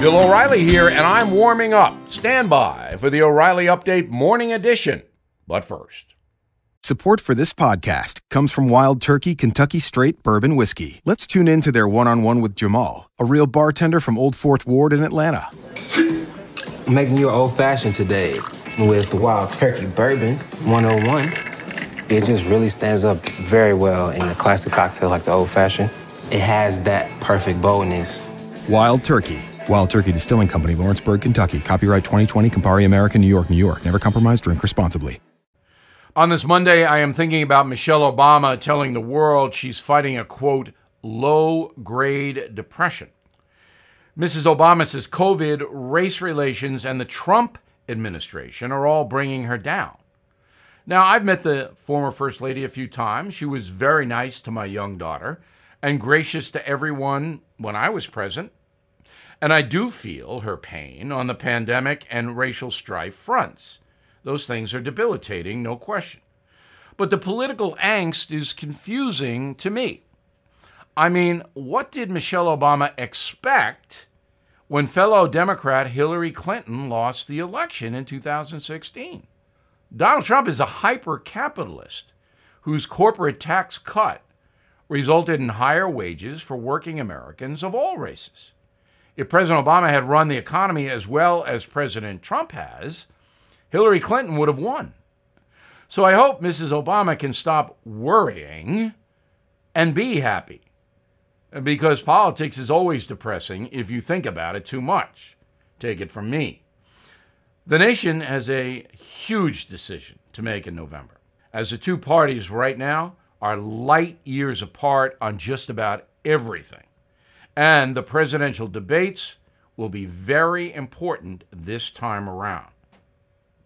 Bill O'Reilly here, and I'm warming up. Stand by for the O'Reilly Update Morning Edition. But first, Support for this podcast comes from Wild Turkey Kentucky Straight Bourbon Whiskey. Let's tune in to their one on one with Jamal, a real bartender from Old Fourth Ward in Atlanta. I'm making you an old fashioned today with Wild Turkey Bourbon 101. It just really stands up very well in a classic cocktail like the old fashioned. It has that perfect boldness. Wild Turkey. Wild Turkey Distilling Company, Lawrenceburg, Kentucky. Copyright 2020, Campari America, New York, New York. Never compromise, drink responsibly. on this Monday, I am thinking about Michelle Obama telling the world she's fighting a quote, low grade depression. Mrs. Obama says COVID, race relations, and the Trump administration are all bringing her down. Now, I've met the former First Lady a few times. She was very nice to my young daughter and gracious to everyone when I was present. And I do feel her pain on the pandemic and racial strife fronts. Those things are debilitating, no question. But the political angst is confusing to me. I mean, what did Michelle Obama expect when fellow Democrat Hillary Clinton lost the election in 2016? Donald Trump is a hyper capitalist whose corporate tax cut resulted in higher wages for working Americans of all races. If President Obama had run the economy as well as President Trump has, Hillary Clinton would have won. So I hope Mrs. Obama can stop worrying and be happy. Because politics is always depressing if you think about it too much. Take it from me. The nation has a huge decision to make in November, as the two parties right now are light years apart on just about everything. And the presidential debates will be very important this time around.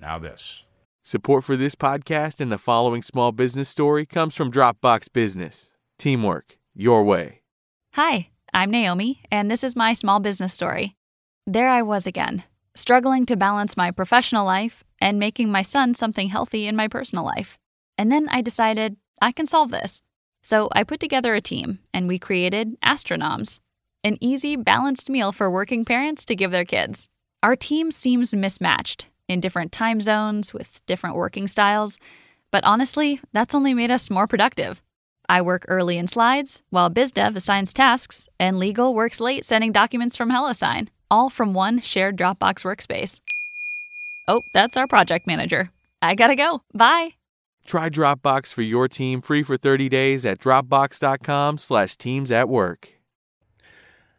Now, this. Support for this podcast and the following small business story comes from Dropbox Business. Teamwork, your way. Hi, I'm Naomi, and this is my small business story. There I was again, struggling to balance my professional life and making my son something healthy in my personal life. And then I decided I can solve this. So I put together a team and we created Astronoms, an easy, balanced meal for working parents to give their kids. Our team seems mismatched in different time zones with different working styles, but honestly, that's only made us more productive. I work early in slides, while BizDev assigns tasks, and Legal works late sending documents from HelloSign, all from one shared Dropbox workspace. Oh, that's our project manager. I gotta go. Bye. Try Dropbox for your team free for 30 days at dropbox.com slash teams at work.